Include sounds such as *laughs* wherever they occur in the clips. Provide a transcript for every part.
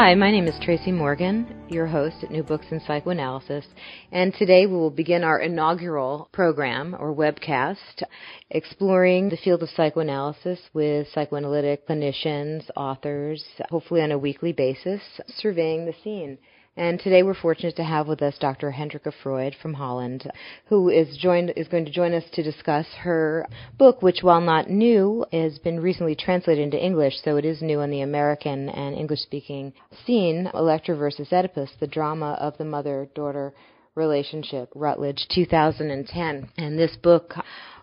Hi, my name is Tracy Morgan, your host at New Books in Psychoanalysis, and today we will begin our inaugural program or webcast exploring the field of psychoanalysis with psychoanalytic clinicians, authors, hopefully on a weekly basis, surveying the scene. And today we're fortunate to have with us Dr. Hendrika Freud from Holland, who is joined is going to join us to discuss her book, which while not new, has been recently translated into English, so it is new on the American and English speaking scene, Electra versus Oedipus, the drama of the mother daughter relationship, Routledge 2010. And this book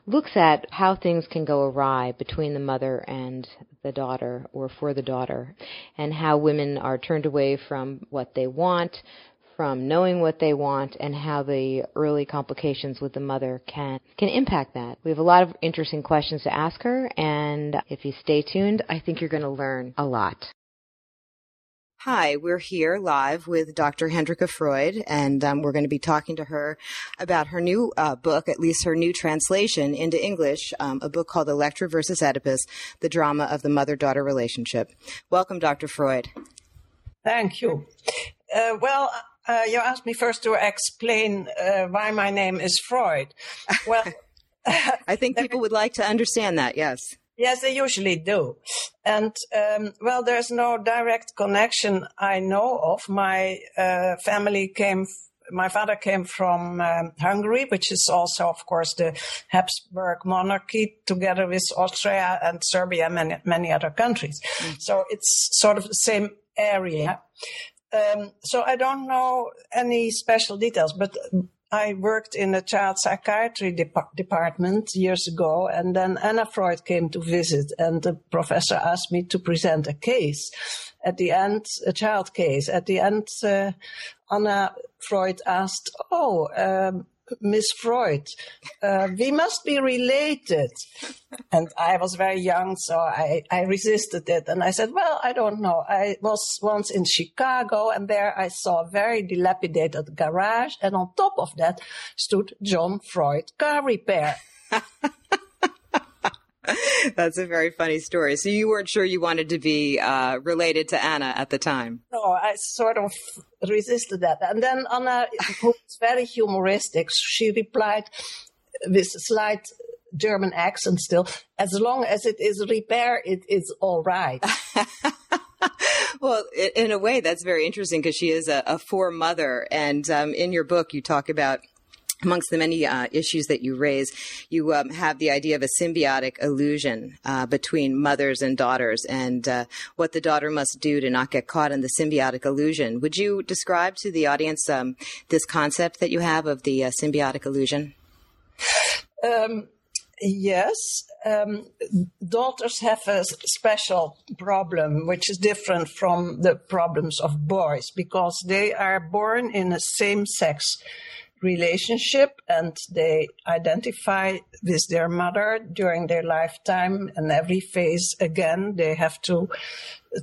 looks at how things can go awry between the mother and the daughter or for the daughter and how women are turned away from what they want from knowing what they want and how the early complications with the mother can can impact that. We have a lot of interesting questions to ask her and if you stay tuned, I think you're going to learn a lot. Hi, we're here live with Dr. Hendrika Freud, and um, we're going to be talking to her about her new uh, book, at least her new translation into English, um, a book called Electra versus Oedipus The Drama of the Mother Daughter Relationship. Welcome, Dr. Freud. Thank you. Uh, well, uh, you asked me first to explain uh, why my name is Freud. Well, *laughs* I think *laughs* people would like to understand that, yes. Yes, they usually do. And, um, well, there's no direct connection I know of. My uh, family came, my father came from um, Hungary, which is also, of course, the Habsburg monarchy, together with Austria and Serbia and many, many other countries. Mm. So it's sort of the same area. Um, so I don't know any special details, but I worked in a child psychiatry department years ago, and then Anna Freud came to visit, and the professor asked me to present a case. At the end, a child case. At the end, uh, Anna Freud asked, "Oh, um, Miss Freud, uh, we must be related. and I was very young, so I, I resisted it. And I said, well, I don't know. I was once in Chicago and there I saw a very dilapidated garage. And on top of that stood John Freud car repair. *laughs* *laughs* That's a very funny story. So you weren't sure you wanted to be uh, related to Anna at the time? No, I sort of resisted that. And then Anna, who was very humoristic, she replied with a slight German accent still, as long as it is repair, it is all right. *laughs* well, in a way, that's very interesting because she is a, a mother. And um, in your book, you talk about amongst the many uh, issues that you raise, you um, have the idea of a symbiotic illusion uh, between mothers and daughters and uh, what the daughter must do to not get caught in the symbiotic illusion. Would you describe to the audience um, this concept that you have of the uh, symbiotic illusion? Um, yes. Um, daughters have a special problem, which is different from the problems of boys because they are born in a same sex relationship and they identify with their mother during their lifetime and every phase again they have to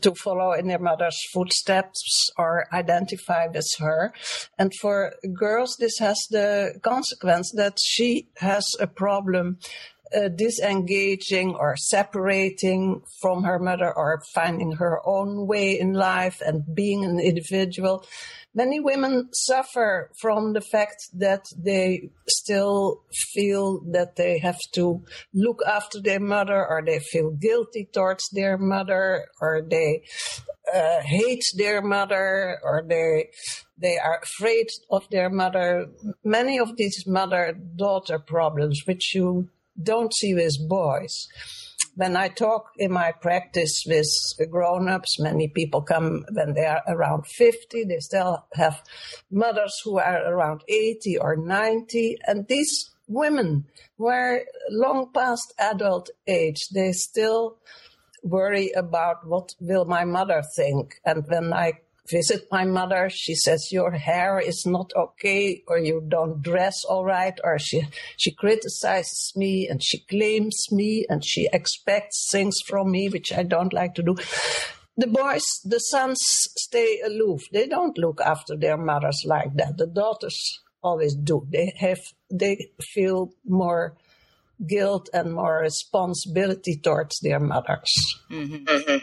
to follow in their mother's footsteps or identify with her. And for girls this has the consequence that she has a problem uh, disengaging or separating from her mother or finding her own way in life and being an individual. Many women suffer from the fact that they still feel that they have to look after their mother or they feel guilty towards their mother or they uh, hate their mother or they they are afraid of their mother. Many of these mother daughter problems which you don't see with boys when I talk in my practice with grown ups, many people come when they are around 50. They still have mothers who are around 80 or 90. And these women were long past adult age. They still worry about what will my mother think. And when I visit my mother, she says your hair is not okay, or you don't dress all right, or she she criticizes me and she claims me and she expects things from me which I don't like to do. The boys, the sons stay aloof. They don't look after their mothers like that. The daughters always do. They have they feel more guilt and more responsibility towards their mothers. Mm-hmm. Mm-hmm.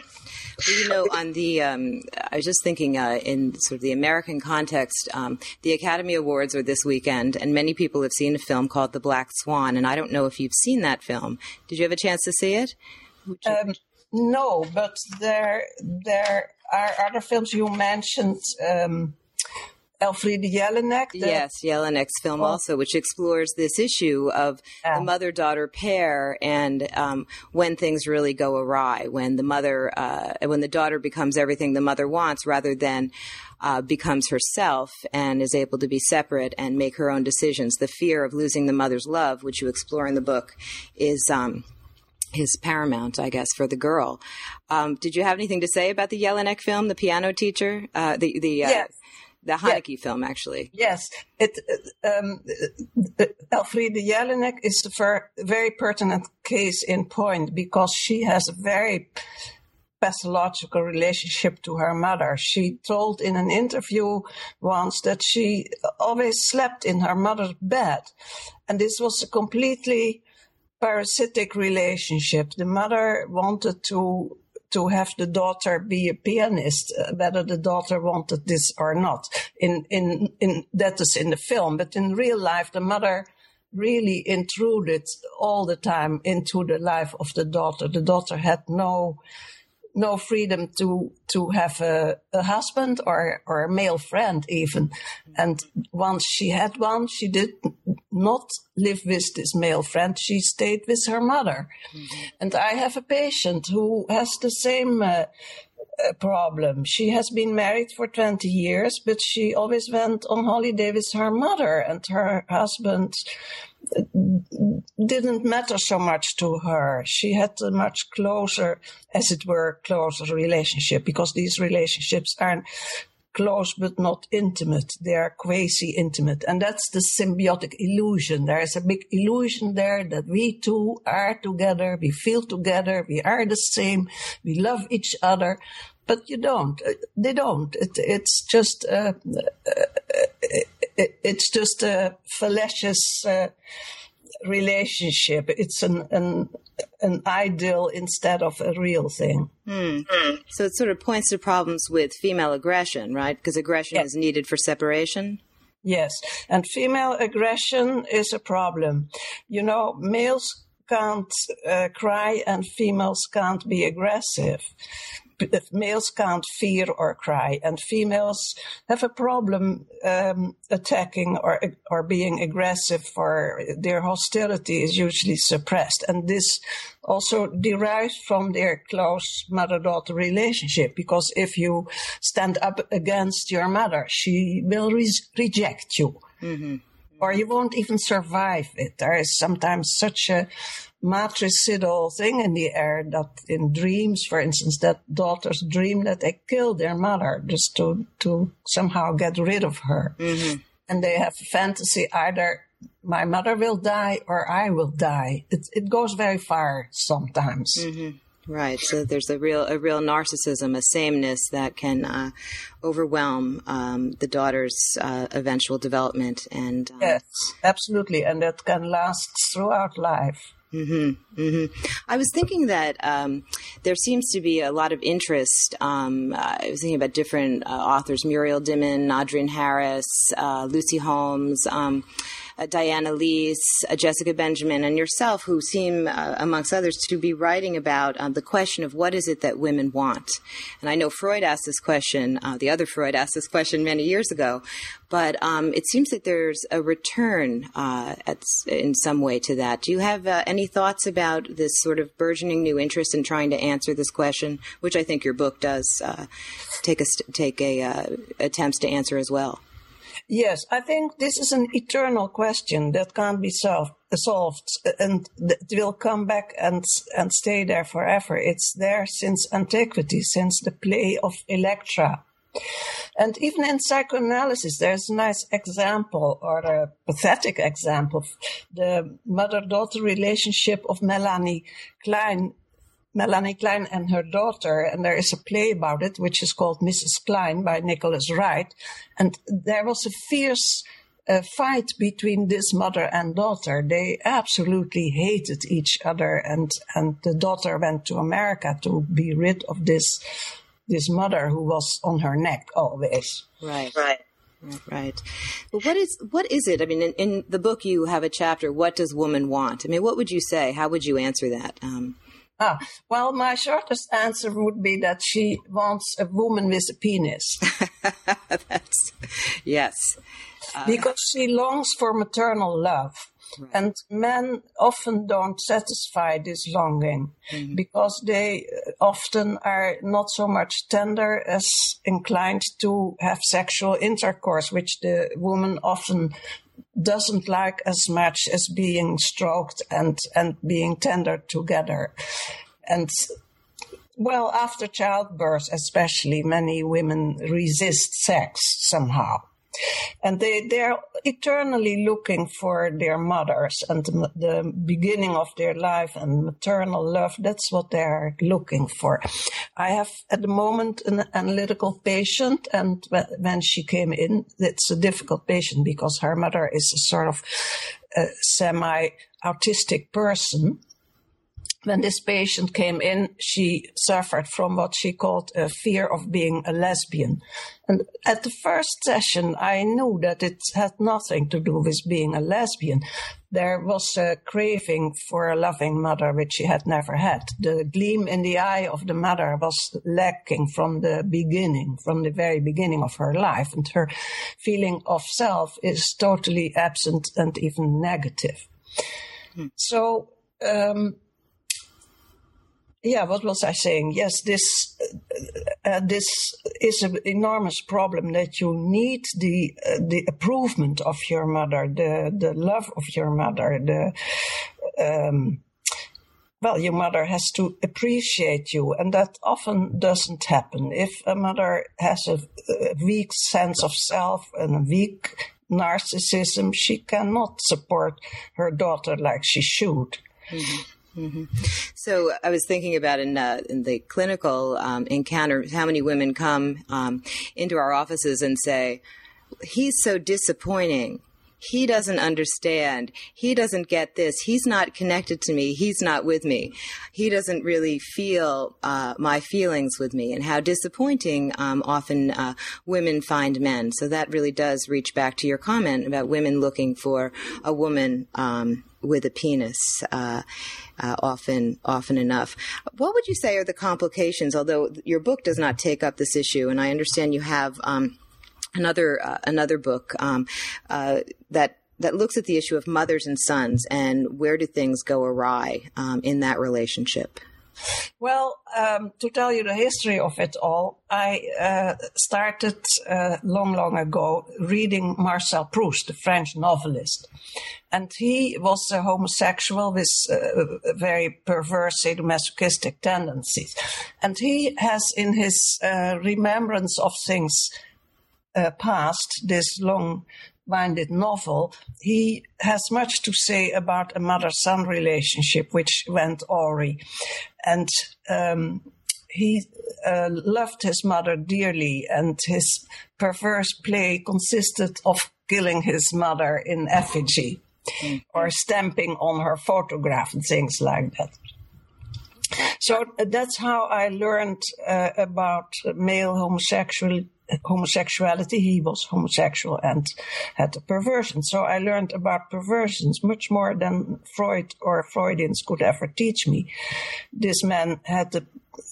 Well, you know, on the, um, I was just thinking uh, in sort of the American context, um, the Academy Awards are this weekend, and many people have seen a film called The Black Swan, and I don't know if you've seen that film. Did you have a chance to see it? Um, no, but there there are other films you mentioned. Elfriede Jelinek. Yes, Jelinek's film oh. also, which explores this issue of yeah. the mother daughter pair and um, when things really go awry, when the mother, uh, when the daughter becomes everything the mother wants rather than uh, becomes herself and is able to be separate and make her own decisions. The fear of losing the mother's love, which you explore in the book, is. Um, is paramount, I guess, for the girl. Um, did you have anything to say about the Jelinek film, The Piano Teacher? Uh, the the uh, yes the Haneke yeah. film, actually. Yes, it. Um, Elfriede Jelinek is a ver- very pertinent case in point because she has a very pathological relationship to her mother. She told in an interview once that she always slept in her mother's bed, and this was a completely parasitic relationship. The mother wanted to to have the daughter be a pianist, uh, whether the daughter wanted this or not. In, in, in, that is in the film, but in real life, the mother really intruded all the time into the life of the daughter. The daughter had no, no freedom to to have a, a, husband or or a male friend even. And once she had one, she did not live with this male friend. She stayed with her mother. Mm-hmm. And I have a patient who has the same. Uh, uh problem. She has been married for 20 years, but she always went on holiday with her mother, and her husband didn't matter so much to her. She had a much closer, as it were, closer relationship because these relationships aren't close but not intimate. They are quasi intimate. And that's the symbiotic illusion. There is a big illusion there that we two are together, we feel together, we are the same, we love each other. But you don't. They don't. It, it's just uh, uh, it, it's just a fallacious uh, relationship. It's an, an an ideal instead of a real thing. Hmm. So it sort of points to problems with female aggression, right? Because aggression is needed for separation. Yes, and female aggression is a problem. You know, males can't uh, cry and females can't be aggressive males can't fear or cry, and females have a problem um, attacking or or being aggressive, or their hostility is usually suppressed, and this also derives from their close mother-daughter relationship. Because if you stand up against your mother, she will re- reject you. Mm-hmm. Or you won't even survive it. There is sometimes such a matricidal thing in the air that in dreams, for instance, that daughters dream that they kill their mother just to, to somehow get rid of her. Mm-hmm. And they have a fantasy either my mother will die or I will die. It, it goes very far sometimes. Mm-hmm. Right. So there's a real a real narcissism, a sameness that can uh, overwhelm um, the daughter's uh, eventual development. And um, yes, absolutely, and that can last throughout life. Mm-hmm, mm-hmm. I was thinking that um, there seems to be a lot of interest. Um, I was thinking about different uh, authors: Muriel Dimen, Adrienne Harris, uh, Lucy Holmes. Um, uh, Diane Elise, uh, Jessica Benjamin, and yourself, who seem, uh, amongst others, to be writing about uh, the question of what is it that women want. And I know Freud asked this question, uh, the other Freud asked this question many years ago, but um, it seems that there's a return uh, at, in some way to that. Do you have any thoughts about this sort of burgeoning new interest in trying to answer this question, which I think your book does take a take a attempts to answer as well? Yes, I think this is an eternal question that can't be solved. solved and it will come back and and stay there forever. It's there since antiquity, since the play of Electra. And even in psychoanalysis, there's a nice example or a pathetic example the mother daughter relationship of Melanie Klein. Melanie Klein and her daughter, and there is a play about it, which is called Mrs. Klein by Nicholas Wright. And there was a fierce uh, fight between this mother and daughter. They absolutely hated each other, and and the daughter went to America to be rid of this this mother who was on her neck always. Right. Right. Right. But what is what is it? I mean, in, in, the book you have a chapter. What does woman want? I mean, what would you say? How would you answer that? Um, ah, well, my shortest answer would be that she wants a woman with a penis. *laughs* That's yes, uh, because she longs for maternal love. Right. And men often don't satisfy this longing mm-hmm. because they uh, often are not so much tender as inclined to have sexual intercourse, which the woman often doesn't like as much as being stroked and, and being tendered together. And well, after childbirth, especially, many women resist sex somehow and they they're eternally looking for their mothers and the beginning of their life and maternal love. That's what they're looking for. I have at the moment an analytical patient and when she came in it's a difficult patient because her mother is a sort of uh, a semi autistic person when this patient came in, she suffered from what she called a fear of being a lesbian. And at the first session, I knew that it had nothing to do with being a lesbian. There was a craving for a loving mother, which she had never had. The gleam in the eye of the mother was lacking from the beginning, from the very beginning of her life. And her feeling of self is totally absent and even negative. Hmm. So, um, yeah, what was I saying? Yes, this uh, uh, this is an enormous problem that you need the uh, the approval of your mother, the the love of your mother, the um, well, your mother has to appreciate you, and that often doesn't happen. If a mother has a, a weak sense of self and a weak narcissism, she cannot support her daughter like she should. Mm-hmm. Mm-hmm. So I was thinking about in uh, in the clinical um, encounter, how many women come um, into our offices and say, "He's so disappointing." He doesn't understand. He doesn't get this. He's not connected to me. He's not with me. He doesn't really feel uh, my feelings with me, and how disappointing um, often uh, women find men. So that really does reach back to your comment about women looking for a woman um, with a penis. Uh, uh, often often enough. What would you say are the complications? Although your book does not take up this issue, and I understand you have um, another uh, another book um, uh, that that looks at the issue of mothers and sons and where do things go awry um, in that relationship. Well, um, to tell you the history of it all, I uh, started uh, long, long ago reading Marcel Proust, the French novelist. And he was a homosexual with uh, very perverse sadomasochistic tendencies. And he has, in his uh, remembrance of things uh, past, this long minded novel, he has much to say about a mother son relationship which went awry. And um, he uh, loved his mother dearly, and his perverse play consisted of killing his mother in effigy mm-hmm. or stamping on her photograph and things like that. So that's how I learned uh, about male homosexual homosexuality. He was homosexual and had a perversion. So I learned about perversions much more than Freud or Freudians could ever teach me. This man had the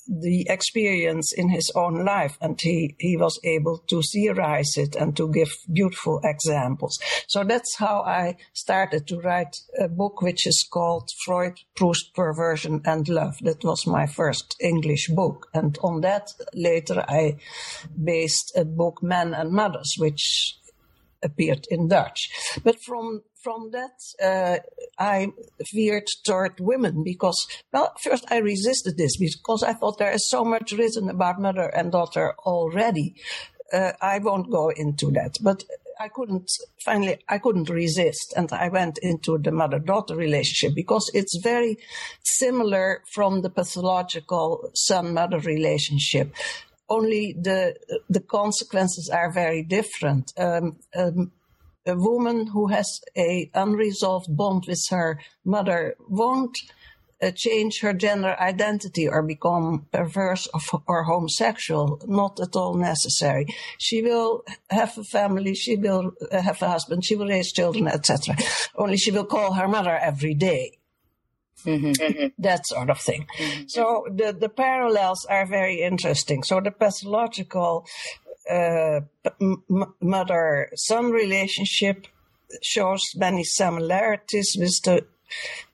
the experience in his own life and he, he was able to theorize it and to give beautiful examples. So that's how I started to write a book which is called Freud, Proust, Perversion and Love. That was my first English book. And on that later I based a book, Men and Mothers, which appeared in Dutch. But from from that, uh, I veered toward women because, well, first I resisted this because I thought there is so much written about mother and daughter already. Uh, I won't go into that, but I couldn't finally I couldn't resist and I went into the mother daughter relationship because it's very similar from the pathological son mother relationship only the the consequences are very different um, um, a woman who has a unresolved bond with her mother won't uh, change her gender identity or become perverse or, or, homosexual. Not at all necessary. She will have a family. She will uh, have a husband. She will raise children, etc. Only she will call her mother every day. Mm-hmm. mm-hmm. That sort of thing. Mm-hmm. So the, the parallels are very interesting. So the pathological uh, mother son relationship shows many similarities with the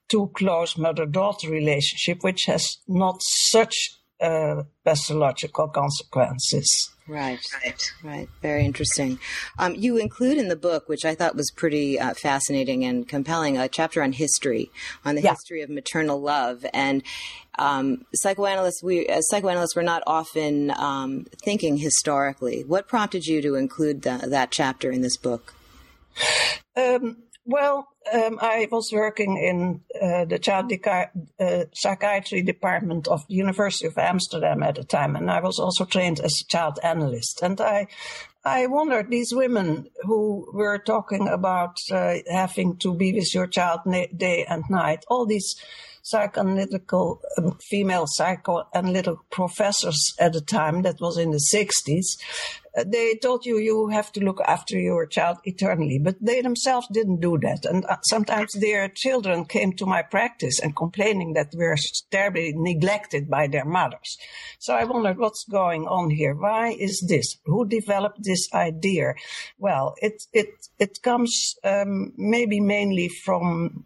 too close mother daughter relationship, which has not such uh, pathological consequences. Right, right, right. Very interesting. Um, you include in the book, which I thought was pretty uh, fascinating and compelling, a chapter on history, on the yeah. history of maternal love. And um, psychoanalysts, we as psychoanalysts, we're not often um, thinking historically. What prompted you to include the, that chapter in this book? Um, well, um, I was working in uh, the child uh, psychiatry department of the University of Amsterdam at the time, and I was also trained as a child analyst. And I, I wondered these women who were talking about uh, having to be with your child day and night, all these psychoanalytical um, female psychoanalytical professors at the time, that was in the 60s, uh, they told you you have to look after your child eternally, but they themselves didn't do that. And uh, sometimes their children came to my practice and complaining that we're terribly neglected by their mothers. So I wondered what's going on here. Why is this? Who developed this idea? Well, it it it comes um, maybe mainly from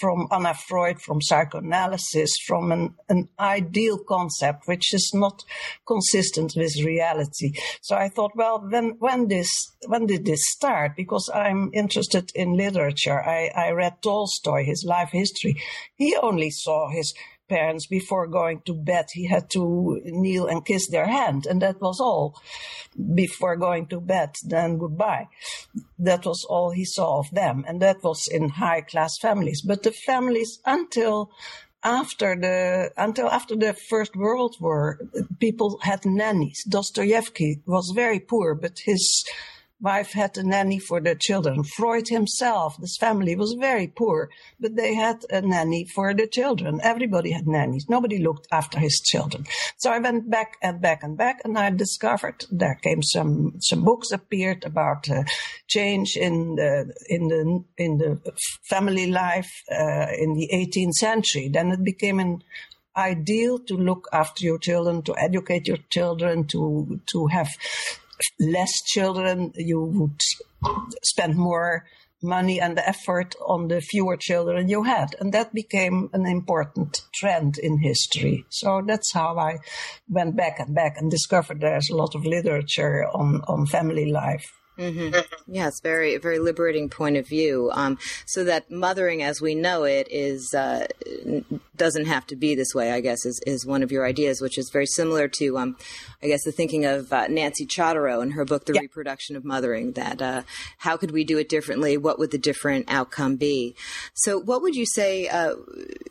from Anna Freud, from psychoanalysis, from an, an ideal concept which is not consistent with reality. So I thought, well, when when this when did this start? Because I'm interested in literature. I, I read Tolstoy, his life history. He only saw his parents before going to bed he had to kneel and kiss their hand and that was all before going to bed then goodbye. That was all he saw of them and that was in high class families. But the families until after the until after the first world war people had nannies. Dostoevsky was very poor but his wife had a nanny for their children. Freud himself, this family was very poor, but they had a nanny for the children. Everybody had nannies. Nobody looked after his children. So I went back and back and back, and I discovered there came some some books appeared about uh, change in the in the in the family life uh, in the 18th century. Then it became an ideal to look after your children, to educate your children, to to have less children, you would spend more money and effort on the fewer children you had. And that became an important trend in history. So that's how I went back and back and discovered there's a lot of literature on, on family life. Mm-hmm. It's very very liberating point of view. Um, so that mothering, as we know it, is uh, doesn't have to be this way. I guess is is one of your ideas, which is very similar to, um, I guess, the thinking of uh, Nancy Chodorow in her book, The yeah. Reproduction of Mothering. That uh, how could we do it differently? What would the different outcome be? So, what would you say uh,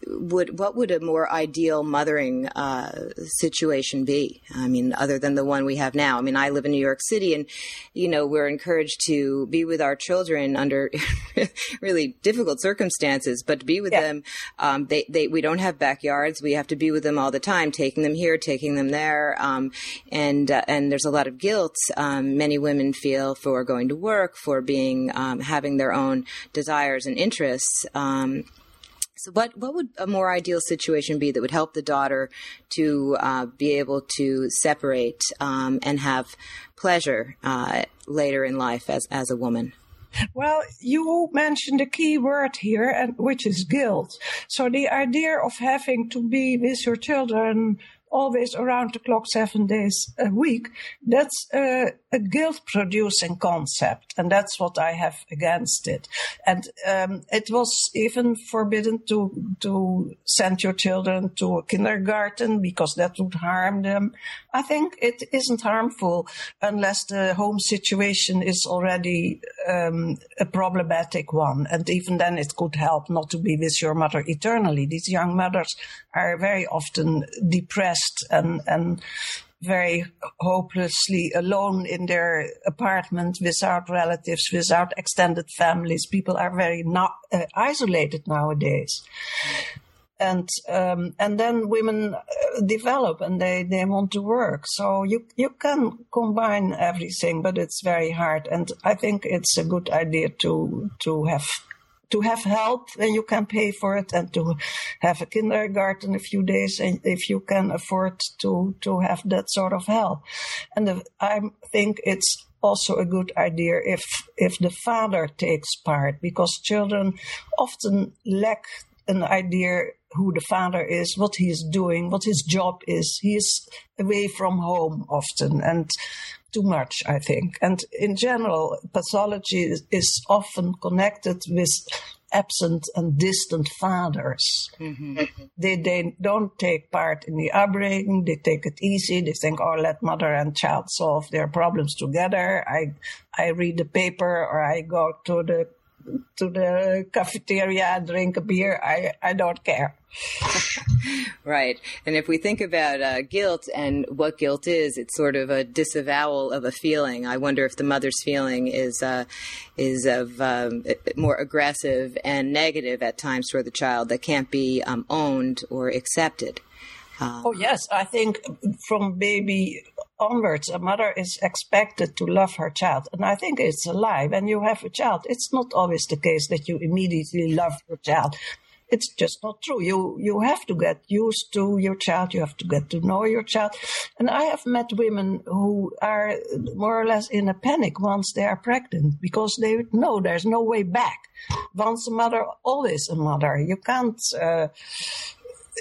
would what would a more ideal mothering uh, situation be? I mean, other than the one we have now. I mean, I live in New York City, and you know we're encouraged to be with our children under *laughs* really difficult circumstances, but to be with yeah. them, um, they, they, we don't have backyards. We have to be with them all the time, taking them here, taking them there. Um, and, uh, and there's a lot of guilt, um, many women feel for going to work, for being, um, having their own desires and interests. So, what what would a more ideal situation be that would help the daughter to uh, be able to separate um, and have pleasure uh, later in life as as a woman? Well, you mentioned a key word here, and which is guilt. So the idea of having to be with your children always around the clock, seven days a week, that's a, guilt producing concept. And that's what I have against it. And um, it was even forbidden to, to send your children to a kindergarten because that would harm them. I think it isn't harmful unless the home situation is already um, a problematic one. And even then it could help not to be with your mother eternally. These young mothers are very often depressed and, and very hopelessly alone in their apartment without relatives, without extended families. People are very not, uh, isolated nowadays. And um, and then women uh, develop and they, they want to work. So you you can combine everything, but it's very hard. And I think it's a good idea to to have to have help and you can pay for it and to have a kindergarten a few days and if you can afford to to have that sort of help and i think it's also a good idea if if the father takes part because children often lack an idea who the father is, what he is doing, what his job is. He is away from home often and too much, I think. And in general, pathology is, is often connected with absent and distant fathers. Mm-hmm. They, they don't take part in the upbringing. They take it easy. They think, oh, let mother and child solve their problems together. I, I read the paper or I go to the to the cafeteria and drink a beer. I, I don't care. *laughs* right. And if we think about uh, guilt and what guilt is, it's sort of a disavowal of a feeling. I wonder if the mother's feeling is uh, is of um, more aggressive and negative at times for the child that can't be um, owned or accepted. Um, oh yes, I think from baby onwards, a mother is expected to love her child. And I think it's a lie. When you have a child, it's not always the case that you immediately love your child. It's just not true. You you have to get used to your child. You have to get to know your child. And I have met women who are more or less in a panic once they are pregnant because they know there's no way back. Once a mother, always a mother. You can't. Uh,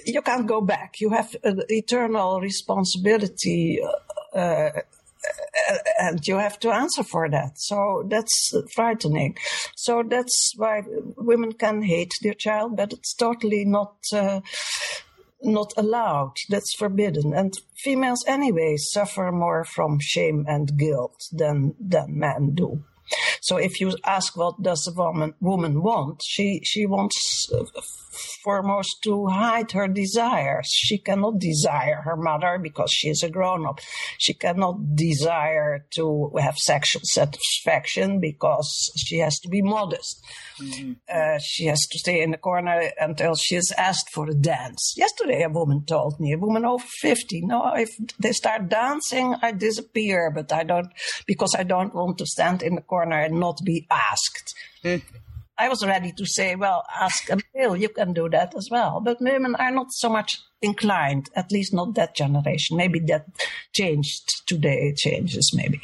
you can't go back. You have an eternal responsibility uh, and you have to answer for that. So that's frightening. So that's why women can hate their child, but it's totally not. Uh, not allowed. That's forbidden. And females anyway suffer more from shame and guilt than than men do. So if you ask what does a woman woman want, she she wants uh, foremost to hide her desires. She cannot desire her mother because she is a grown up. She cannot desire to have sexual satisfaction because she has to be modest. Mm-hmm. Uh, she has to stay in the corner until she is asked for a dance. Yesterday, a woman told me, a woman over 50, no, if they start dancing, I disappear, but I don't, because I don't want to stand in the corner and not be asked. Mm-hmm. I was ready to say, well, ask a male, you can do that as well. But women are not so much inclined, at least not that generation. Maybe that changed today, it changes maybe.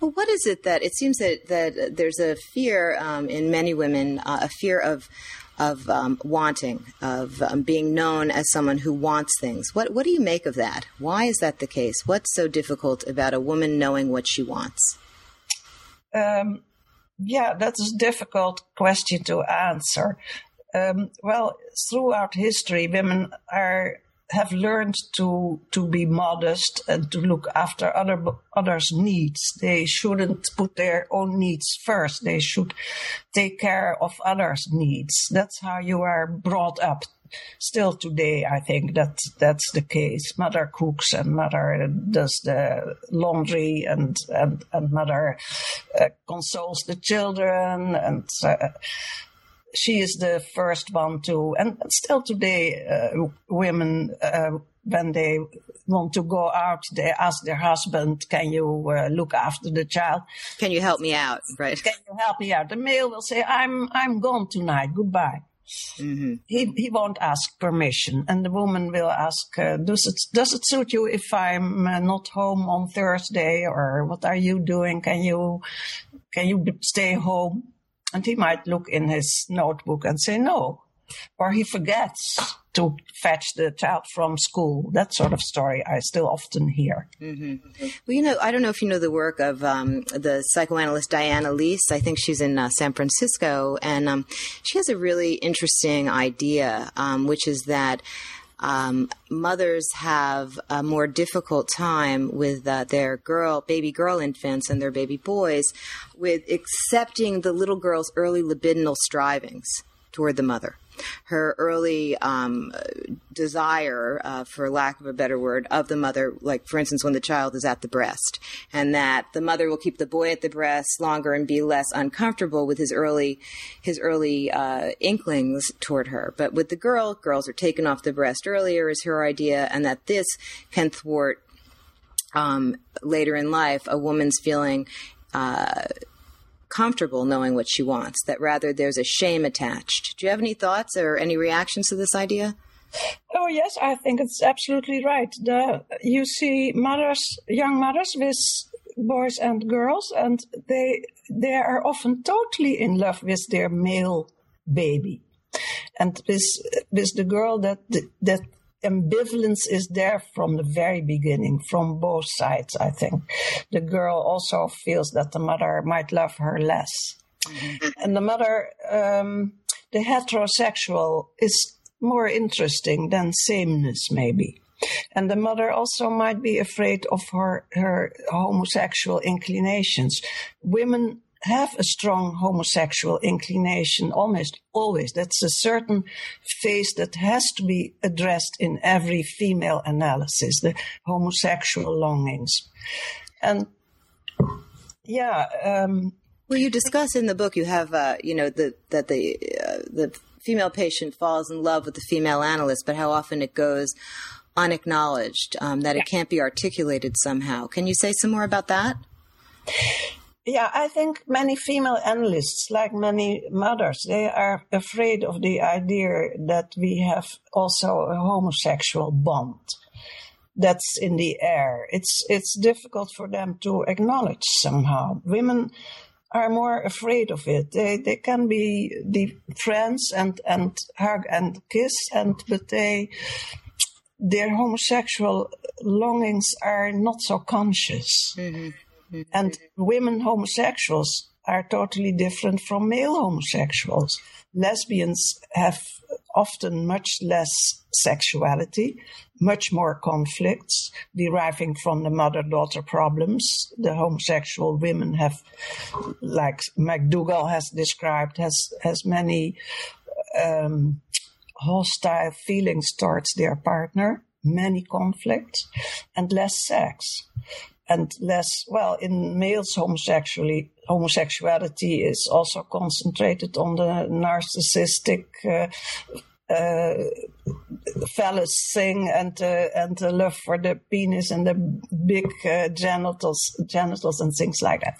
Well, what is it that it seems that, that there's a fear um, in many women, uh, a fear of of um, wanting, of um, being known as someone who wants things. What what do you make of that? Why is that the case? What's so difficult about a woman knowing what she wants? Um, yeah, that's a difficult question to answer. Um, well, throughout history, women are have learned to to be modest and to look after other others' needs. They shouldn't put their own needs first. They should take care of others' needs. That's how you are brought up. Still today, I think that that's the case. Mother cooks and mother does the laundry and and, and mother uh, consoles the children and. Uh, she is the first one to, and still today, uh, women, uh, when they want to go out, they ask their husband, can you uh, look after the child? Can you help me out? Right. Can you help me out? The male will say, I'm, I'm gone tonight. Goodbye. Mm-hmm. He, he won't ask permission. And the woman will ask, uh, does it, does it suit you if I'm uh, not home on Thursday or what are you doing? Can you, can you stay home? And he might look in his notebook and say, no, or he forgets to fetch the child from school. That sort of story I still often hear. Mm-hmm. Well, you know, I don't know if you know the work of um, the psychoanalyst Diane Elise. I think she's in uh, San Francisco, and um, she has a really interesting idea, um, which is that. Um, mothers have a more difficult time with uh, their girl, baby girl infants and their baby boys with accepting the little girl's early libidinal strivings toward the mother her early um, desire, uh, for lack of a better word, of the mother, like for instance, when the child is at the breast, and that the mother will keep the boy at the breast longer and be less uncomfortable with his early his early uh, inklings toward her. But with the girl, girls are taken off the breast earlier, is her idea, and that this can thwart um, later in life a woman's feeling. Uh, comfortable knowing what she wants, that rather there's a shame attached. Do you have any thoughts or any reactions to this idea? Oh yes, I think it's absolutely right. The, you see mothers, young mothers with boys and girls, and they they are often totally in love with their male baby, and with with the girl that that ambivalence is there from the very beginning, from both sides, I think. The girl also feels that the mother might love her less. Mm-hmm. And the mother, um, the heterosexual, is more interesting than sameness, maybe. And the mother also might be afraid of her, her homosexual inclinations. Women have a strong homosexual inclination almost always. That's a certain phase that has to be addressed in every female analysis, the homosexual longings. And yeah. Um, well, you discuss in the book, you have, uh, you know, the, that the, uh, the female patient falls in love with the female analyst, but how often it goes unacknowledged, um, that it can't be articulated somehow. Can you say some more about that? Yeah, I think many female analysts, like many mothers, they are afraid of the idea that we have also a homosexual bond that's in the air. It's it's difficult for them to acknowledge somehow. Women are more afraid of it. They they can be the friends and and hug and kiss and but they their homosexual longings are not so conscious. Mm-hmm. And women homosexuals are totally different from male homosexuals. Lesbians have often much less sexuality, much more conflicts deriving from the mother daughter problems. The homosexual women have, like McDougall has described, has, has many um, hostile feelings towards their partner, many conflicts, and less sex and less well in males homosexuality homosexuality is also concentrated on the narcissistic uh, uh, phallus thing and uh, and the love for the penis and the big uh, genitals genitals and things like that.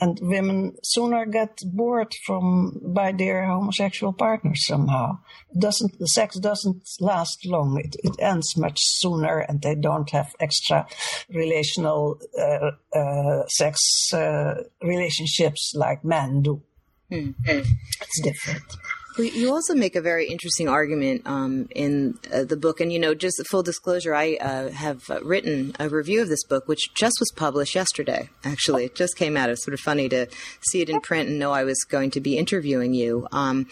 And women sooner get bored from by their homosexual partners somehow. Doesn't the sex doesn't last long. It, it ends much sooner and they don't have extra relational uh, uh, sex uh, relationships like men do. Mm-hmm. it's different you also make a very interesting argument um, in uh, the book, and you know, just full disclosure, I uh, have written a review of this book, which just was published yesterday. Actually, it just came out. It's sort of funny to see it in print and know I was going to be interviewing you. Um,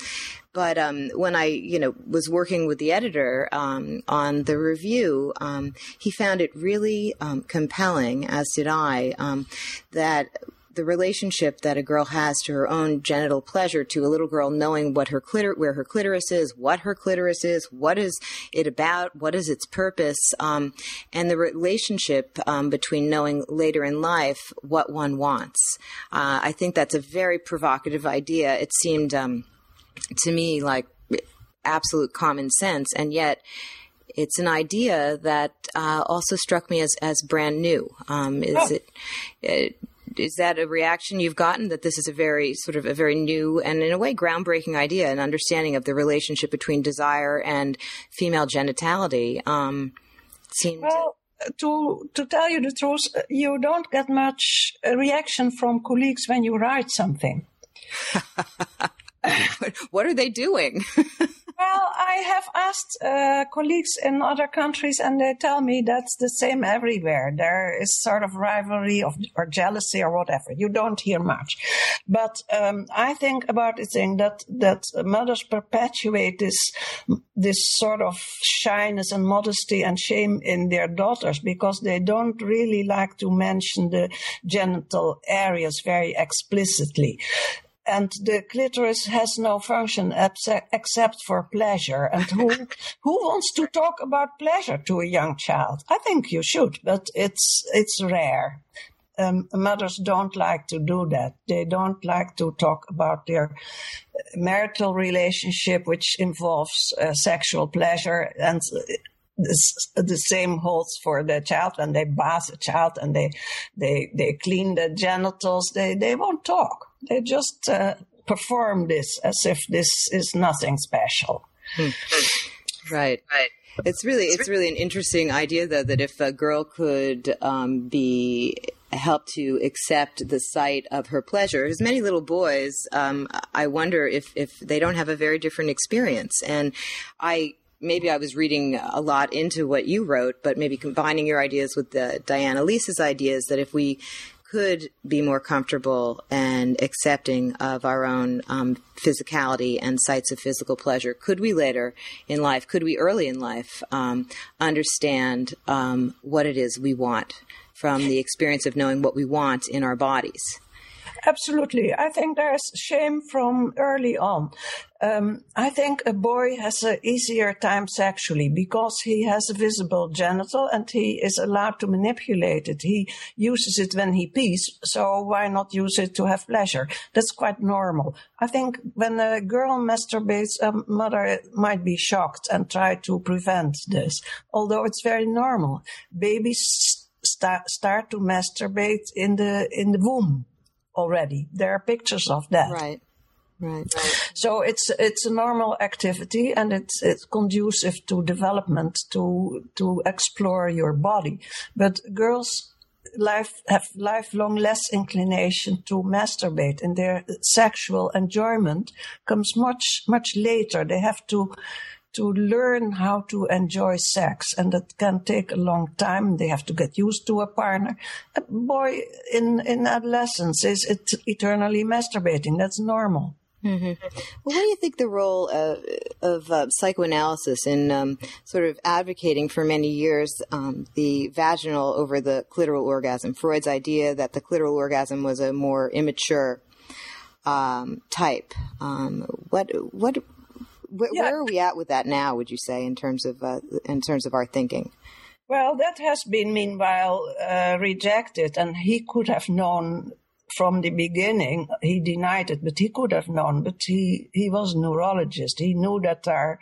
but um, when I, you know, was working with the editor um, on the review, um, he found it really um, compelling, as did I, um, that the relationship that a girl has to her own genital pleasure to a little girl knowing what her clitor where her clitoris is what her clitoris is what is it about what is its purpose um, and the relationship um, between knowing later in life what one wants uh, i think that's a very provocative idea it seemed um, to me like absolute common sense and yet it's an idea that uh, also struck me as, as brand new. Um, is oh. it, it, is that a reaction you've gotten that this is a very sort of a very new and in a way groundbreaking idea and understanding of the relationship between desire and female genitality? Um, seemed well, to to tell you the truth, you don't get much reaction from colleagues when you write something. *laughs* what are they doing? *laughs* Well, I have asked uh, colleagues in other countries, and they tell me that's the same everywhere. There is sort of rivalry of, or jealousy or whatever. You don't hear much, but um, I think about the thing that that mothers perpetuate this this sort of shyness and modesty and shame in their daughters because they don't really like to mention the genital areas very explicitly and the clitoris has no function except for pleasure. And who *laughs* who wants to talk about pleasure to a young child? I think you should, but it's it's rare. Um, mothers don't like to do that. They don't like to talk about their marital relationship, which involves uh, sexual pleasure and. the same holds for the child when they bath a child and they they they clean the genitals they they won't talk they just uh, perform this as if this is nothing special. Hmm. Right. Right. It's really it's really an interesting idea though that if a girl could um, be helped to accept the sight of her pleasure. As many little boys, um, I wonder if if they don't have a very different experience. And I maybe I was reading a lot into what you wrote, but maybe combining your ideas with the Diane Elise's ideas that if we could be more comfortable and accepting of our own um, physicality and sites of physical pleasure? Could we later in life, could we early in life um, understand um, what it is we want from the experience of knowing what we want in our bodies? Absolutely. I think there's shame from early on. Um, I think a boy has an easier time sexually because he has a visible genital and he is allowed to manipulate it. He uses it when he pees, so why not use it to have pleasure? That's quite normal. I think when a girl masturbates, a mother might be shocked and try to prevent this, although it's very normal. Babies start, start to masturbate in the, in the womb already. There are pictures of that. Right. Right. So it's it's a normal activity and it's it's conducive to development to to explore your body. But girls life have lifelong less inclination to masturbate and their sexual enjoyment comes much much later. They have to to learn how to enjoy sex, and that can take a long time. They have to get used to a partner. A boy in in adolescence is eternally masturbating. That's normal. Mm-hmm. Well, what do you think the role of, of uh, psychoanalysis in um, sort of advocating for many years um, the vaginal over the clitoral orgasm? Freud's idea that the clitoral orgasm was a more immature um, type. Um, what what where, yeah. where, are we at with that now? Would you say in terms of uh, in terms of our thinking? Well, that has been meanwhile uh, rejected, and he could have known from the beginning. He denied it, but he could have known. But he he was a neurologist. He knew that there are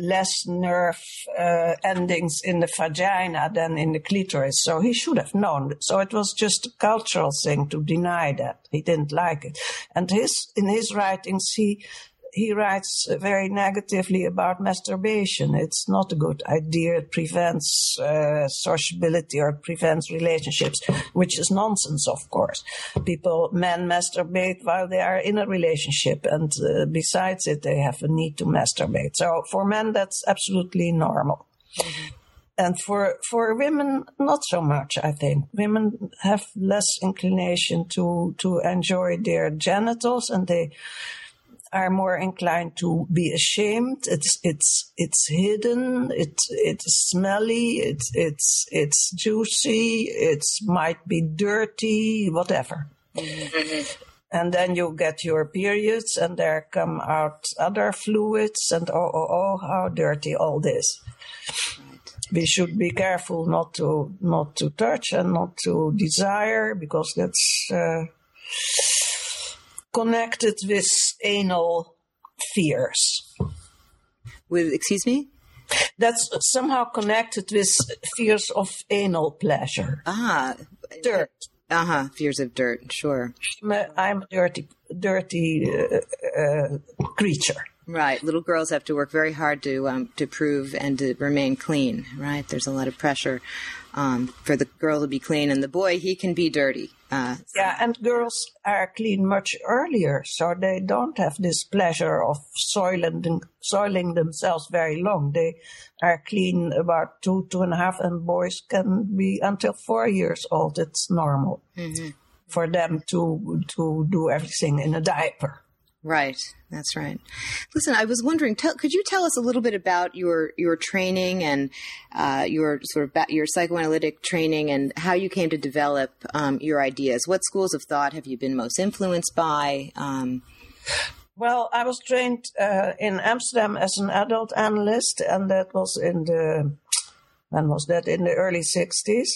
less nerve uh, endings in the vagina than in the clitoris, so he should have known. So it was just a cultural thing to deny that. He didn't like it, and his in his writings he he writes very negatively about masturbation. It's not a good idea. It prevents uh, sociability or prevents relationships, which is nonsense, of course. People, men masturbate while they are in a relationship, and uh, besides it, they have a need to masturbate. So for men, that's absolutely normal. Mm-hmm. And for, for women, not so much, I think. Women have less inclination to, to enjoy their genitals and they, are more inclined to be ashamed. It's it's it's hidden. It's it's smelly. It's it's it's juicy. It might be dirty. Whatever. Mm-hmm. And then you get your periods, and there come out other fluids, and oh oh oh, how dirty all this. We should be careful not to not to touch and not to desire because that's. Uh, connected with anal fears. With, excuse me? That's somehow connected with fears of anal pleasure. Ah. Dirt. Uh huh. Fears of dirt. Sure. I'm a, I'm a dirty, dirty uh, uh, creature. Right. Little girls have to work very hard to um, to prove and to remain clean. Right. There's a lot of pressure um, for the girl to be clean, and the boy he can be dirty. Uh, yeah, and girls are clean much earlier, so they don't have this pleasure of soiling soiling themselves very long. They are clean about two, two and a half, and boys can be until four years old. It's normal mm-hmm. for them to to do everything in a diaper. Right, that's right. Listen, I was wondering, tell, could you tell us a little bit about your your training and uh, your sort of ba- your psychoanalytic training and how you came to develop um, your ideas? What schools of thought have you been most influenced by? Um, well, I was trained uh, in Amsterdam as an adult analyst, and that was in the when was that? In the early 60s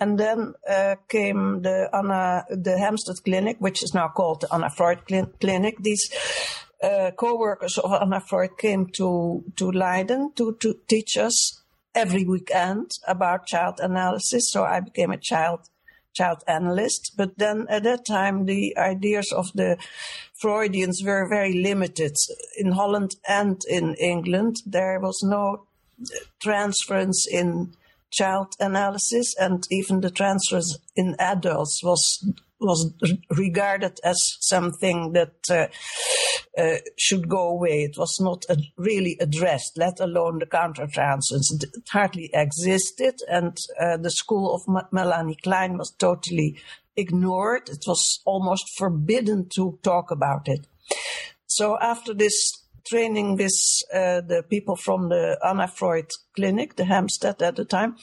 and then uh, came the anna the hampstead clinic which is now called the anna freud clinic. These uh, co-workers of anna freud came to to leiden to, to teach us every weekend about child analysis. So i became a child child analyst. But then at that time the ideas of the freudians were very limited. In holland and in england there was no transference in child analysis and even the transference in adults was was regarded as something that uh, uh, should go away. It was not really addressed, let alone the countertransference. It hardly existed, and uh, the school of M- Melanie Klein was totally ignored. It was almost forbidden to talk about it. So after this training with uh, the people from the Anna Freud clinic, the Hampstead at the time,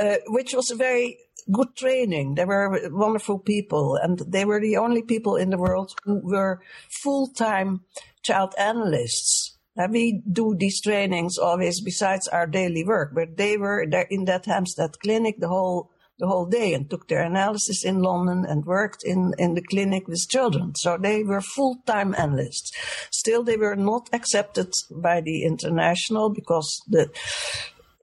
uh, which was a very good training. They were wonderful people, and they were the only people in the world who were full time child analysts. And we do these trainings always besides our daily work, but they were there in that Hampstead clinic the whole the whole day and took their analysis in London and worked in, in the clinic with children. So they were full-time analysts. Still, they were not accepted by the international because the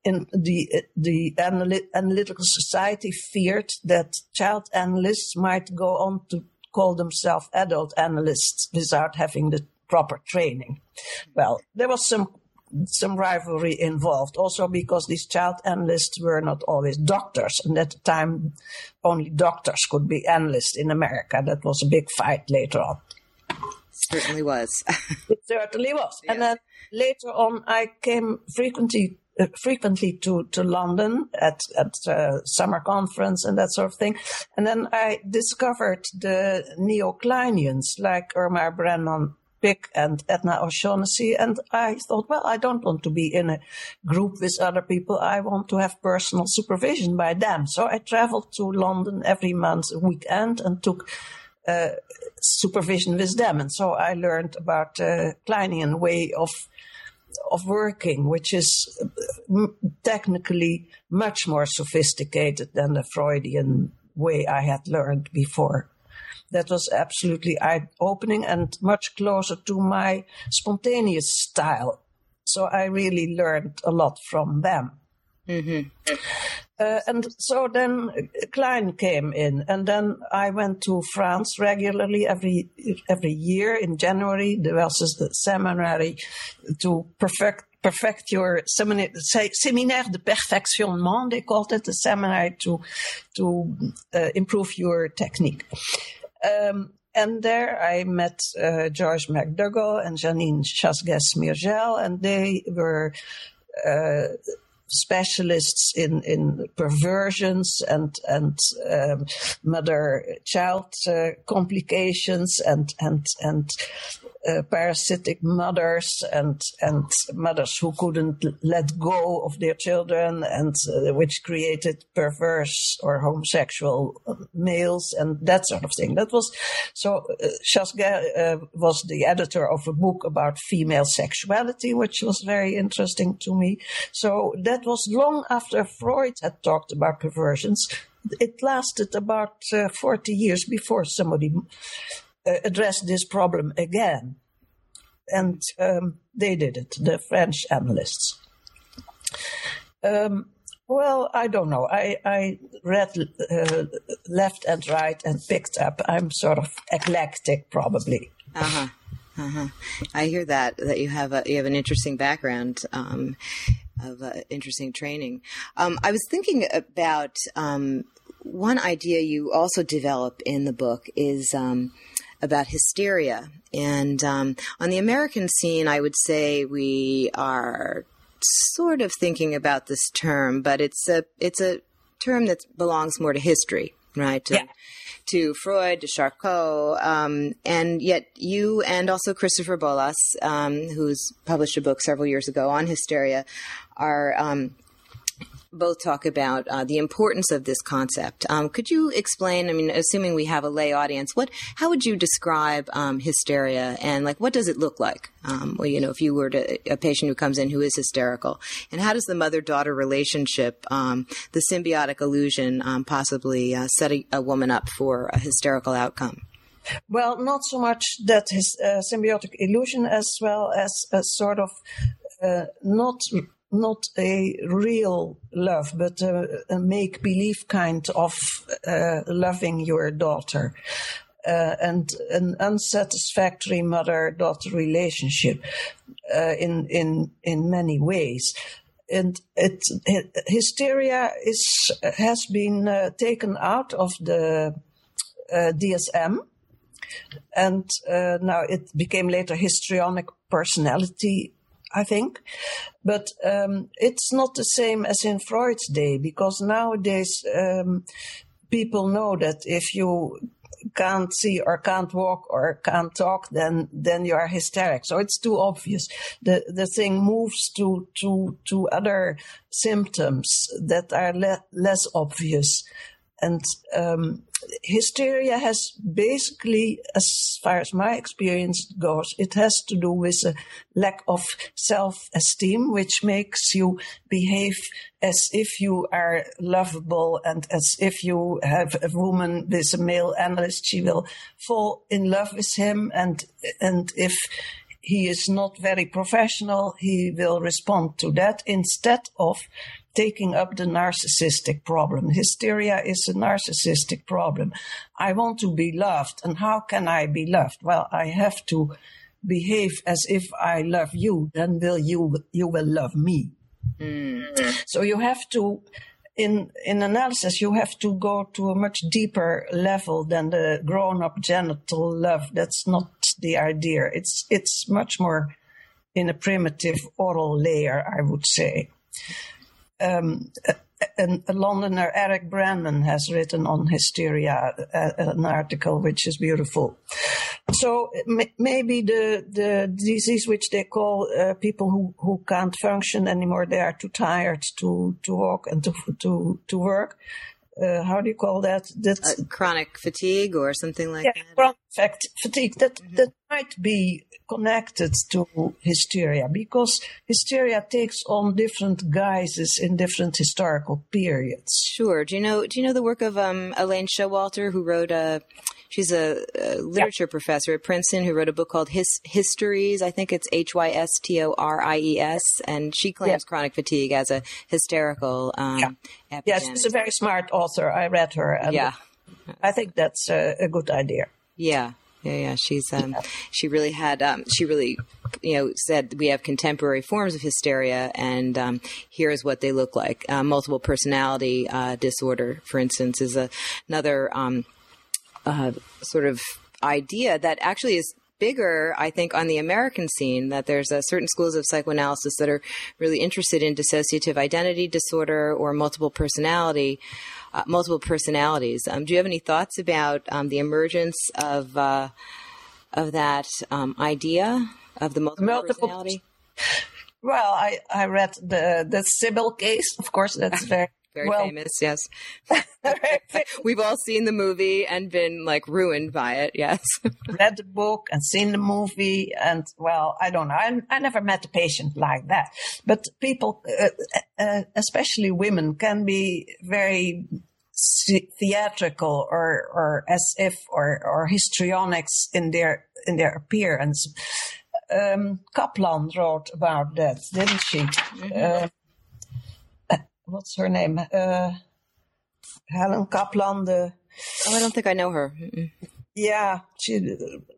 in the the analytical society feared that child analysts might go on to call themselves adult analysts without having the proper training. Well, there was some some rivalry involved. Also because these child analysts were not always doctors, and at the time only doctors could be analysts in America. That was a big fight later on. Certainly was. *laughs* it certainly was. Yeah. And then later on, I came frequently uh, frequently to, to London at, at uh, summer conference and that sort of thing. And then I discovered the neo-Kleinians like Irma Brenman Pick and Edna O'Shaughnessy. And I thought, well, I don't want to be in a group with other people. I want to have personal supervision by them. So I traveled to London every month, a weekend, and took uh, supervision with them. And so I learned about the uh, Kleinian way of of working, which is uh, technically much more sophisticated than the Freudian way I had learned before that was absolutely eye opening and much closer to my spontaneous style. So I really learned a lot from them. Mm-hmm. Uh, and so then Klein came in, and then I went to France regularly every every year in January. There was the seminary to perfect perfect your seminar, séminaire de perfectionnement. They called it the seminary to to uh, improve your technique. Um, and there I met uh, Joyce McDougall and Janine Chasseguet-Smirgel, and they were uh, specialists in, in perversions and and um, mother-child uh, complications and and and uh, parasitic mothers and and mothers who couldn't let go of their children and uh, which created perverse or homosexual males and that sort of thing. That was so. Uh, uh, was the editor of a book about female sexuality, which was very interesting to me. So that was long after Freud had talked about perversions. It lasted about uh, 40 years before somebody address this problem again. And um, they did it, the French analysts. Um, well, I don't know. I, I read uh, left and right and picked up. I'm sort of eclectic, probably. Uh-huh. Uh-huh. I hear that that you have a, you have an interesting background um, of uh, interesting training. Um, I was thinking about um, one idea you also develop in the book is um, about hysteria, and um, on the American scene, I would say we are sort of thinking about this term, but it's a it's a term that belongs more to history, right? Yeah to Freud, to Charcot, um, and yet you and also Christopher Bollas, um, who's published a book several years ago on hysteria, are um, both talk about uh, the importance of this concept. Um, could you explain? I mean, assuming we have a lay audience, what how would you describe um, hysteria and like what does it look like? Um, well, you know, if you were to, a patient who comes in who is hysterical, and how does the mother daughter relationship, um, the symbiotic illusion, um, possibly uh, set a, a, woman up for a hysterical outcome? Well, not so much that his uh, symbiotic illusion as well as a sort of uh, not not a real love, but a, a make believe kind of uh, loving your daughter. Uh, and an unsatisfactory mother daughter relationship uh, in, in, in many ways. And it, it hysteria is, has been uh, taken out of the uh, DSM. And uh, now it became later histrionic personality I think. But um, it's not the same as in Freud's day because nowadays um, people know that if you can't see or can't walk or can't talk, then then you are hysteric. So it's too obvious. The the thing moves to to to other symptoms that are le- less obvious, and um, hysteria has basically, as far as my experience goes, it has to do with a lack of self-esteem, which makes you behave as if you are lovable and as if you have a woman with a male analyst, she will fall in love with him. And, and if he is not very professional, he will respond to that instead of taking up the narcissistic problem. Hysteria is a narcissistic problem. I want to be loved. And how can I be loved? Well, I have to behave as if I love you. Then will you, you will love me. Mm. So you have to, in, in analysis, you have to go to a much deeper level than the grown up genital love. That's not the idea. It's, it's much more in a primitive oral layer, I would say um, a, a, Londoner, Eric Brenman, has written on hysteria an article which is beautiful. So maybe the the disease which they call uh, people who, who can't function anymore, they are too tired to, to walk and to to to work. Uh, how do you call that? That's uh, chronic fatigue or something like yeah, that. Chronic fatigue. That mm-hmm. that might be connected to hysteria because hysteria takes on different guises in different historical periods. Sure. Do you know? Do you know the work of um, Elaine Showalter, who wrote a? She's a, a literature yeah. professor at Princeton who wrote a book called His, Hystories. I think it's H Y S T O R I E S, and she claims yeah. chronic fatigue as a hysterical. Um, yeah. Yes, she's a very smart author. I read her. yeah. I think that's a, a good idea. Yeah yeah, yeah. She's um, yeah. she really had um, she really you know said we have contemporary forms of hysteria, and um, here's what they look like. Uh, multiple personality uh, disorder, for instance, is a, another um, uh, sort of idea that actually is bigger, I think, on the American scene. That there's uh, certain schools of psychoanalysis that are really interested in dissociative identity disorder or multiple personality uh, multiple personalities. Um, do you have any thoughts about um, the emergence of uh, of that um, idea of the multiple, multiple personality? *laughs* Well, I, I read the the Sybil case. Of course, that's *laughs* very very well, famous. Yes, *laughs* *laughs* we've all seen the movie and been like ruined by it. Yes, *laughs* read the book and seen the movie, and well, I don't know. I, I never met a patient like that, but people, uh, uh, especially women, can be very theatrical or or as if or or histrionics in their in their appearance. Um, Kaplan wrote about that, didn't she? Mm-hmm. Uh, what's her name? Uh, Helen Kaplan. The oh, I don't think I know her. Mm-mm. Yeah, she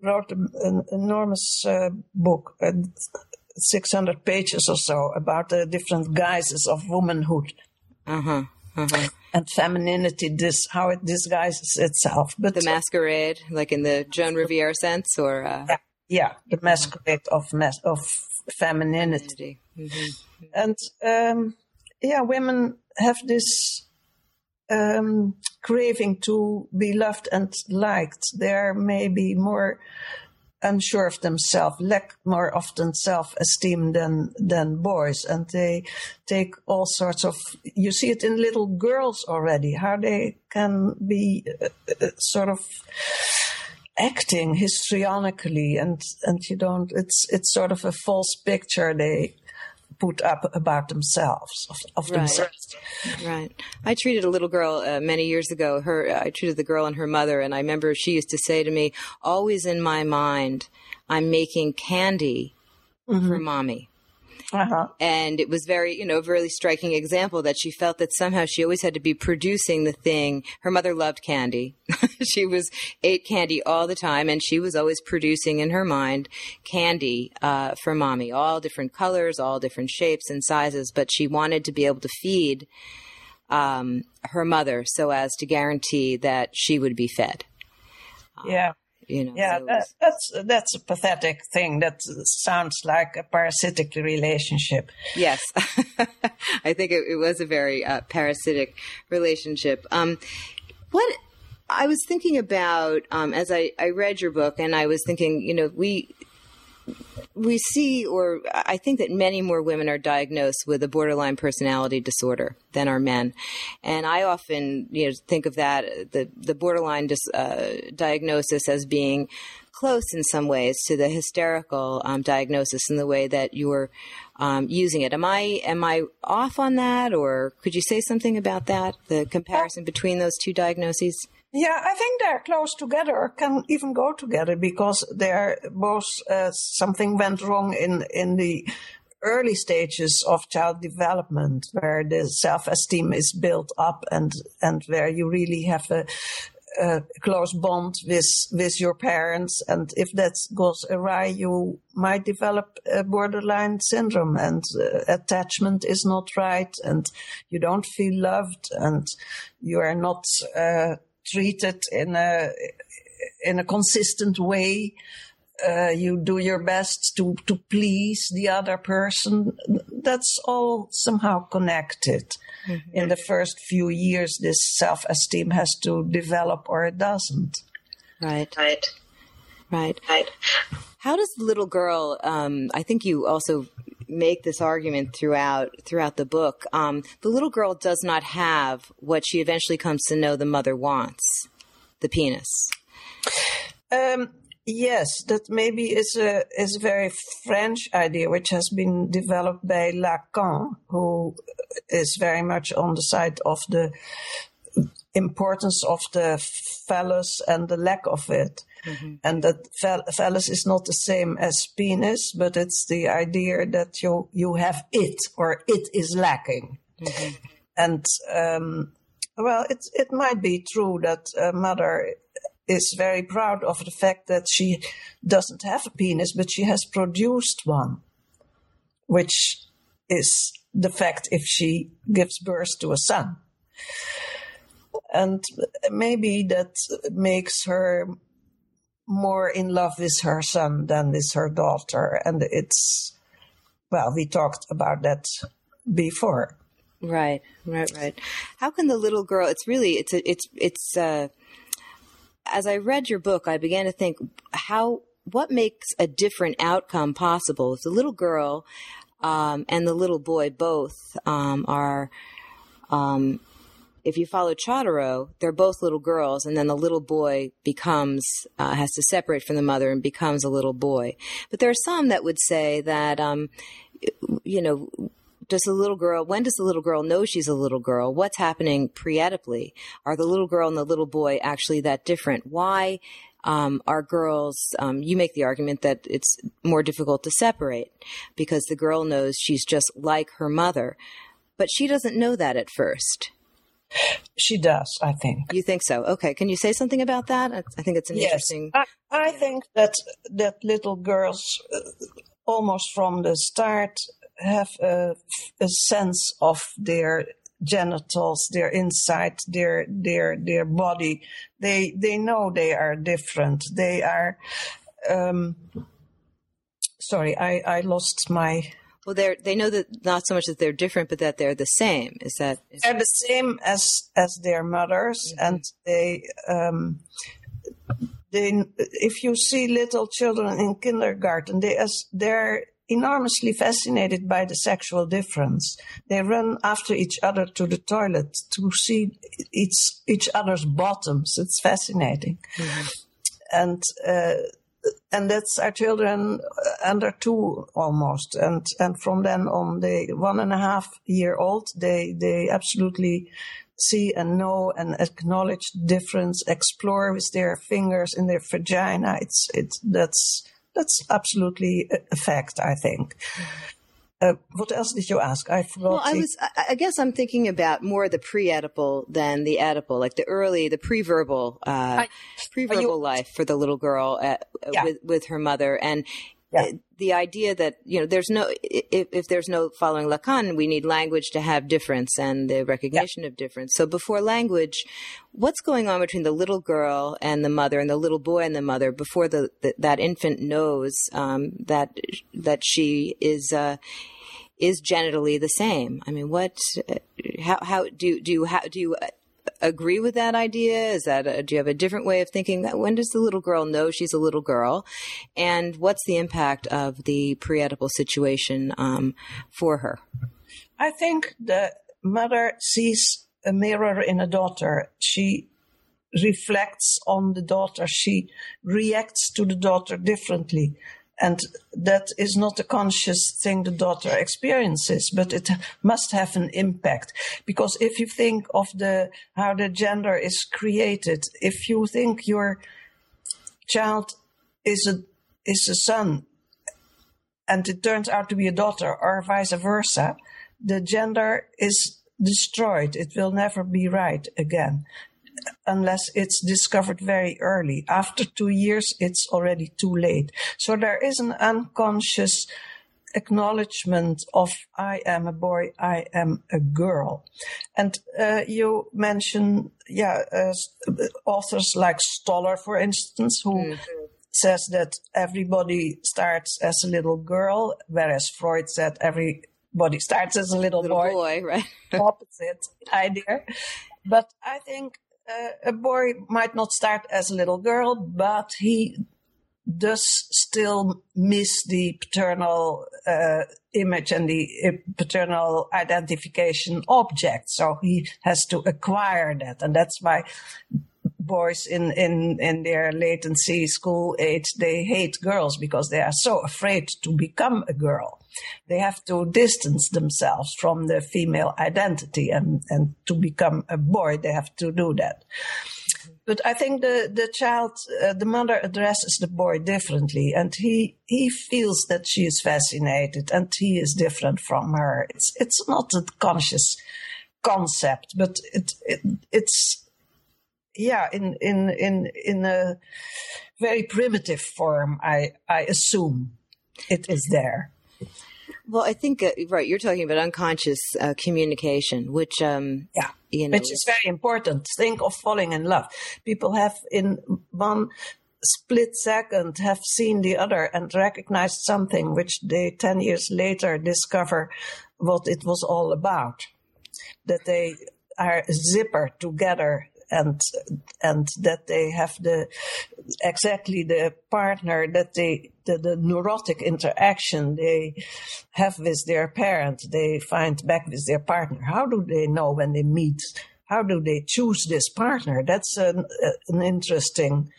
wrote an enormous uh, book, uh, 600 pages or so, about the different guises of womanhood. Uh-huh. Uh-huh. And femininity, this how it disguises itself. But the masquerade, like in the Joan Riviere sense, or uh... yeah, yeah, the masquerade of mas- of femininity. Mm-hmm. And um, yeah, women have this um, craving to be loved and liked. They're maybe more unsure of themselves, lack more often self-esteem than than boys, and they take all sorts of. You see it in little girls already, how they can be uh, uh, sort of acting histrionically, and and you don't. It's it's sort of a false picture they put up about themselves of, of right. themselves. Right. I treated a little girl uh, many years ago. Her, I treated the girl and her mother, and I remember she used to say to me, "Always in my mind, I'm making candy mm-hmm. for mommy." Uh-huh. And it was very, you know, a really striking example that she felt that somehow she always had to be producing the thing. Her mother loved candy. *laughs* she was ate candy all the time, and she was always producing in her mind candy uh, for mommy, all different colors, all different shapes and sizes. But she wanted to be able to feed um, her mother so as to guarantee that she would be fed. Yeah. You know, yeah, that, that's that's a pathetic thing. That sounds like a parasitic relationship. Yes, *laughs* I think it, it, was a very uh, parasitic relationship. Um, what I was thinking about um, as I, I read your book, and I was thinking, you know, we we see, or I think that many more women are diagnosed with a borderline personality disorder than are men, and I often, you know, think of that the the borderline dis, uh, diagnosis as being close in some ways to the hysterical um, diagnosis in the way that you're um, using it. Am I am I off on that, or could you say something about that? The comparison between those two diagnoses. Yeah, I think they're close together, can even go together because they're both uh, something went wrong in in the early stages of child development, where the self-esteem is built up and and where you really have a, a close bond with with your parents, and if that goes awry, you might develop a borderline syndrome, and uh, attachment is not right, and you don't feel loved, and you are not. Uh, treated in a in a consistent way. Uh, you do your best to, to please the other person. That's all somehow connected. Mm-hmm. In the first few years, this self esteem has to develop or it doesn't. Right. Right. Right. Right. How does the little girl, um, I think you also make this argument throughout throughout the book. Um, the little girl does not have what she eventually comes to know the mother wants, the penis. Um, yes, that maybe is a is a very French idea, which has been developed by Lacan, who is very much on the side of the importance of the phallus and the lack of it. Mm-hmm. And that phallus is not the same as penis, but it's the idea that you, you have it or it is lacking. Mm-hmm. And, um, well, it, it might be true that a mother is very proud of the fact that she doesn't have a penis, but she has produced one, which is the fact if she gives birth to a son. And maybe that makes her more in love with her son than with her daughter. And it's, well, we talked about that before. Right, right, right. How can the little girl, it's really, it's, a, it's, it's, uh, as I read your book, I began to think how, what makes a different outcome possible if the little girl, um, and the little boy both, um, are, um, if you follow Chodorow, they're both little girls, and then the little boy becomes uh, has to separate from the mother and becomes a little boy. But there are some that would say that, um, you know, does the little girl when does the little girl know she's a little girl? What's happening pre-oedipally are the little girl and the little boy actually that different? Why um, are girls um, you make the argument that it's more difficult to separate because the girl knows she's just like her mother but she doesn't know that at first She does, I think. You think so? Okay. Can you say something about that? I think it's an yes, interesting. I, I think that that little girls, uh, almost from the start, have a, a sense of their genitals, their inside, their their their body. They they know they are different. They are. Um, sorry, I I lost my. Well, they they know that not so much that they're different, but that they're the same. Is that is they're the same as as their mothers, mm-hmm. and they. Um, they, if you see little children in kindergarten, they as they're enormously fascinated by the sexual difference. They run after each other to the toilet to see each, each other's bottoms. It's fascinating. Mm-hmm. And, uh, and that's our children uh, under two almost. And, and from then on, they one and a half year old, they, they absolutely see and know and acknowledge difference, explore with their fingers in their vagina. It's, it's, that's, that's absolutely a fact, I think. Uh, what else did you ask? I forgot. Well, I was. I guess I'm thinking about more the pre-Oedipal than the Oedipal, like the early, the pre-verbal, uh, pre-verbal you, life for the little girl at, yeah. with with her mother, and yeah. the idea that you know there's no if, if, there's no following Lacan, we need language to have difference and the recognition yeah. of difference. So before language, what's going on between the little girl and the mother and the little boy and the mother before the, the that infant knows um, that that she is. Uh, is genitally the same. I mean, what? How? How do do you how do you agree with that idea? Is that a, do you have a different way of thinking? When does the little girl know she's a little girl, and what's the impact of the pre-Oedipal situation um, for her? I think the mother sees a mirror in a daughter. She reflects on the daughter. She reacts to the daughter differently. And that is not a conscious thing the daughter experiences, but it must have an impact. Because if you think of the, how the gender is created, if you think your child is a, is a son and it turns out to be a daughter or vice versa, the gender is destroyed. It will never be right again unless it's discovered very early. After two years, it's already too late. So there is an unconscious acknowledgement of I am a boy, I am a girl. And uh, you mention, yeah, uh, authors like Stoller, for instance, who mm-hmm. says that everybody starts as a little girl, whereas Freud said everybody starts as a little, little boy. boy right? Opposite idea. But I think a boy might not start as a little girl, but he does still miss the paternal uh, image and the uh, paternal identification object. So he has to acquire that. And that's why boys in, in, in their latency school age, they hate girls because they are so afraid to become a girl. They have to distance themselves from the female identity and, and to become a boy, they have to do that. But I think the, the child, uh, the mother addresses the boy differently and he, he feels that she is fascinated and he is different from her. It's, it's not a conscious concept, but it, it it's, yeah, in in in in a very primitive form, I I assume it is there. Well, I think uh, right. You're talking about unconscious uh, communication, which um, yeah, you know, which is very important. Think of falling in love. People have in one split second have seen the other and recognized something which they 10 years later discover what it was all about that they are zipper together and and that they have the exactly the partner that they the, the neurotic interaction they have with their parent they find back with their partner how do they know when they meet how do they choose this partner that's an, an interesting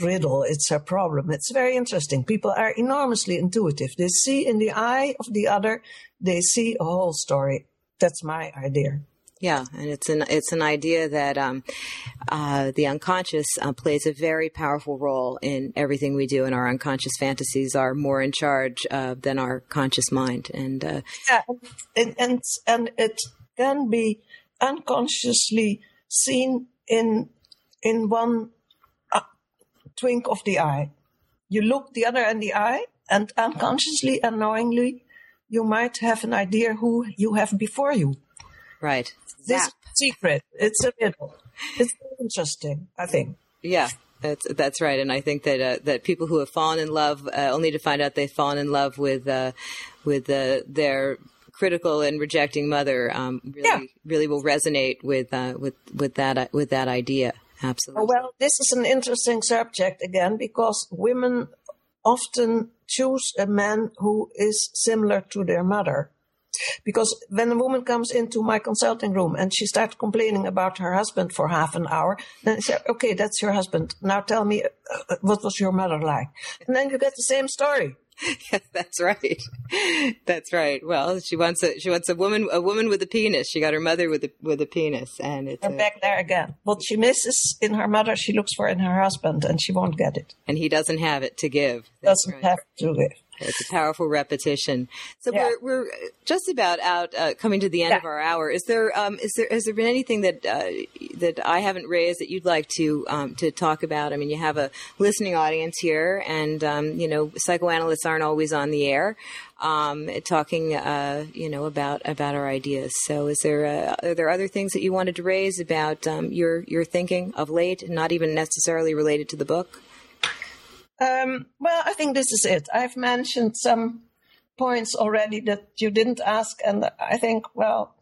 riddle. It's a problem. It's very interesting. People are enormously intuitive. They see in the eye of the other, they see a whole story. That's my idea. Yeah, and it's an it's an idea that um, uh, the unconscious uh, plays a very powerful role in everything we do, and our unconscious fantasies are more in charge uh, than our conscious mind. And uh, yeah, and, and and it can be unconsciously seen in in one uh, twink of the eye. You look the other in the eye, and unconsciously, unknowingly, you might have an idea who you have before you. Right. This secret. It's a riddle. It's interesting, I think. Yeah. That's that's right, and I think that uh, that people who have fallen in love uh, only to find out they've fallen in love with uh, with uh, their critical and rejecting mother um, really yeah. really will resonate with uh, with with that with that idea. Absolutely. Well, this is an interesting subject again because women often choose a man who is similar to their mother. Because when a woman comes into my consulting room and she starts complaining about her husband for half an hour, then I say, okay, that's your husband. Now tell me, uh, what was your mother like? And then you get the same story. *laughs* Yeah, that's right. That's right. Well, she wants a she wants a woman a woman with a penis. She got her mother with a with a penis, and it's a, back there again. What she misses in her mother, she looks for in her husband, and she won't get it. And he doesn't have it to give. That's doesn't right. have to give. It's a powerful repetition. So yeah. we're we're just about out, uh, coming to the end yeah. of our hour. Is there um, is there has there been anything that uh, that I haven't raised that you'd like to um, to talk about? I mean, you have a listening audience here, and um, you know, psychoanalysts aren't always on the air um, talking, uh, you know, about about our ideas. So, is there uh, are there other things that you wanted to raise about um, your your thinking of late, not even necessarily related to the book? Um, well, I think this is it. I've mentioned some points already that you didn't ask, and I think, well,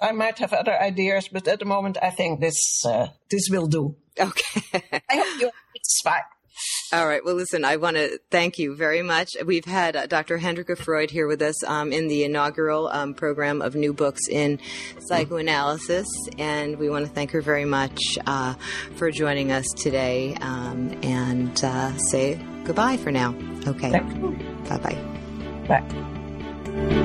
I might have other ideas, but at the moment, I think this uh, this will do. Okay. I hope you're satisfied. All right. Well, listen, I want to thank you very much. We've had uh, Dr. Hendrika Freud here with us um, in the inaugural um, program of new books in psychoanalysis, and we want to thank her very much uh, for joining us today um, and uh, say goodbye for now. Okay. Bye bye. Bye.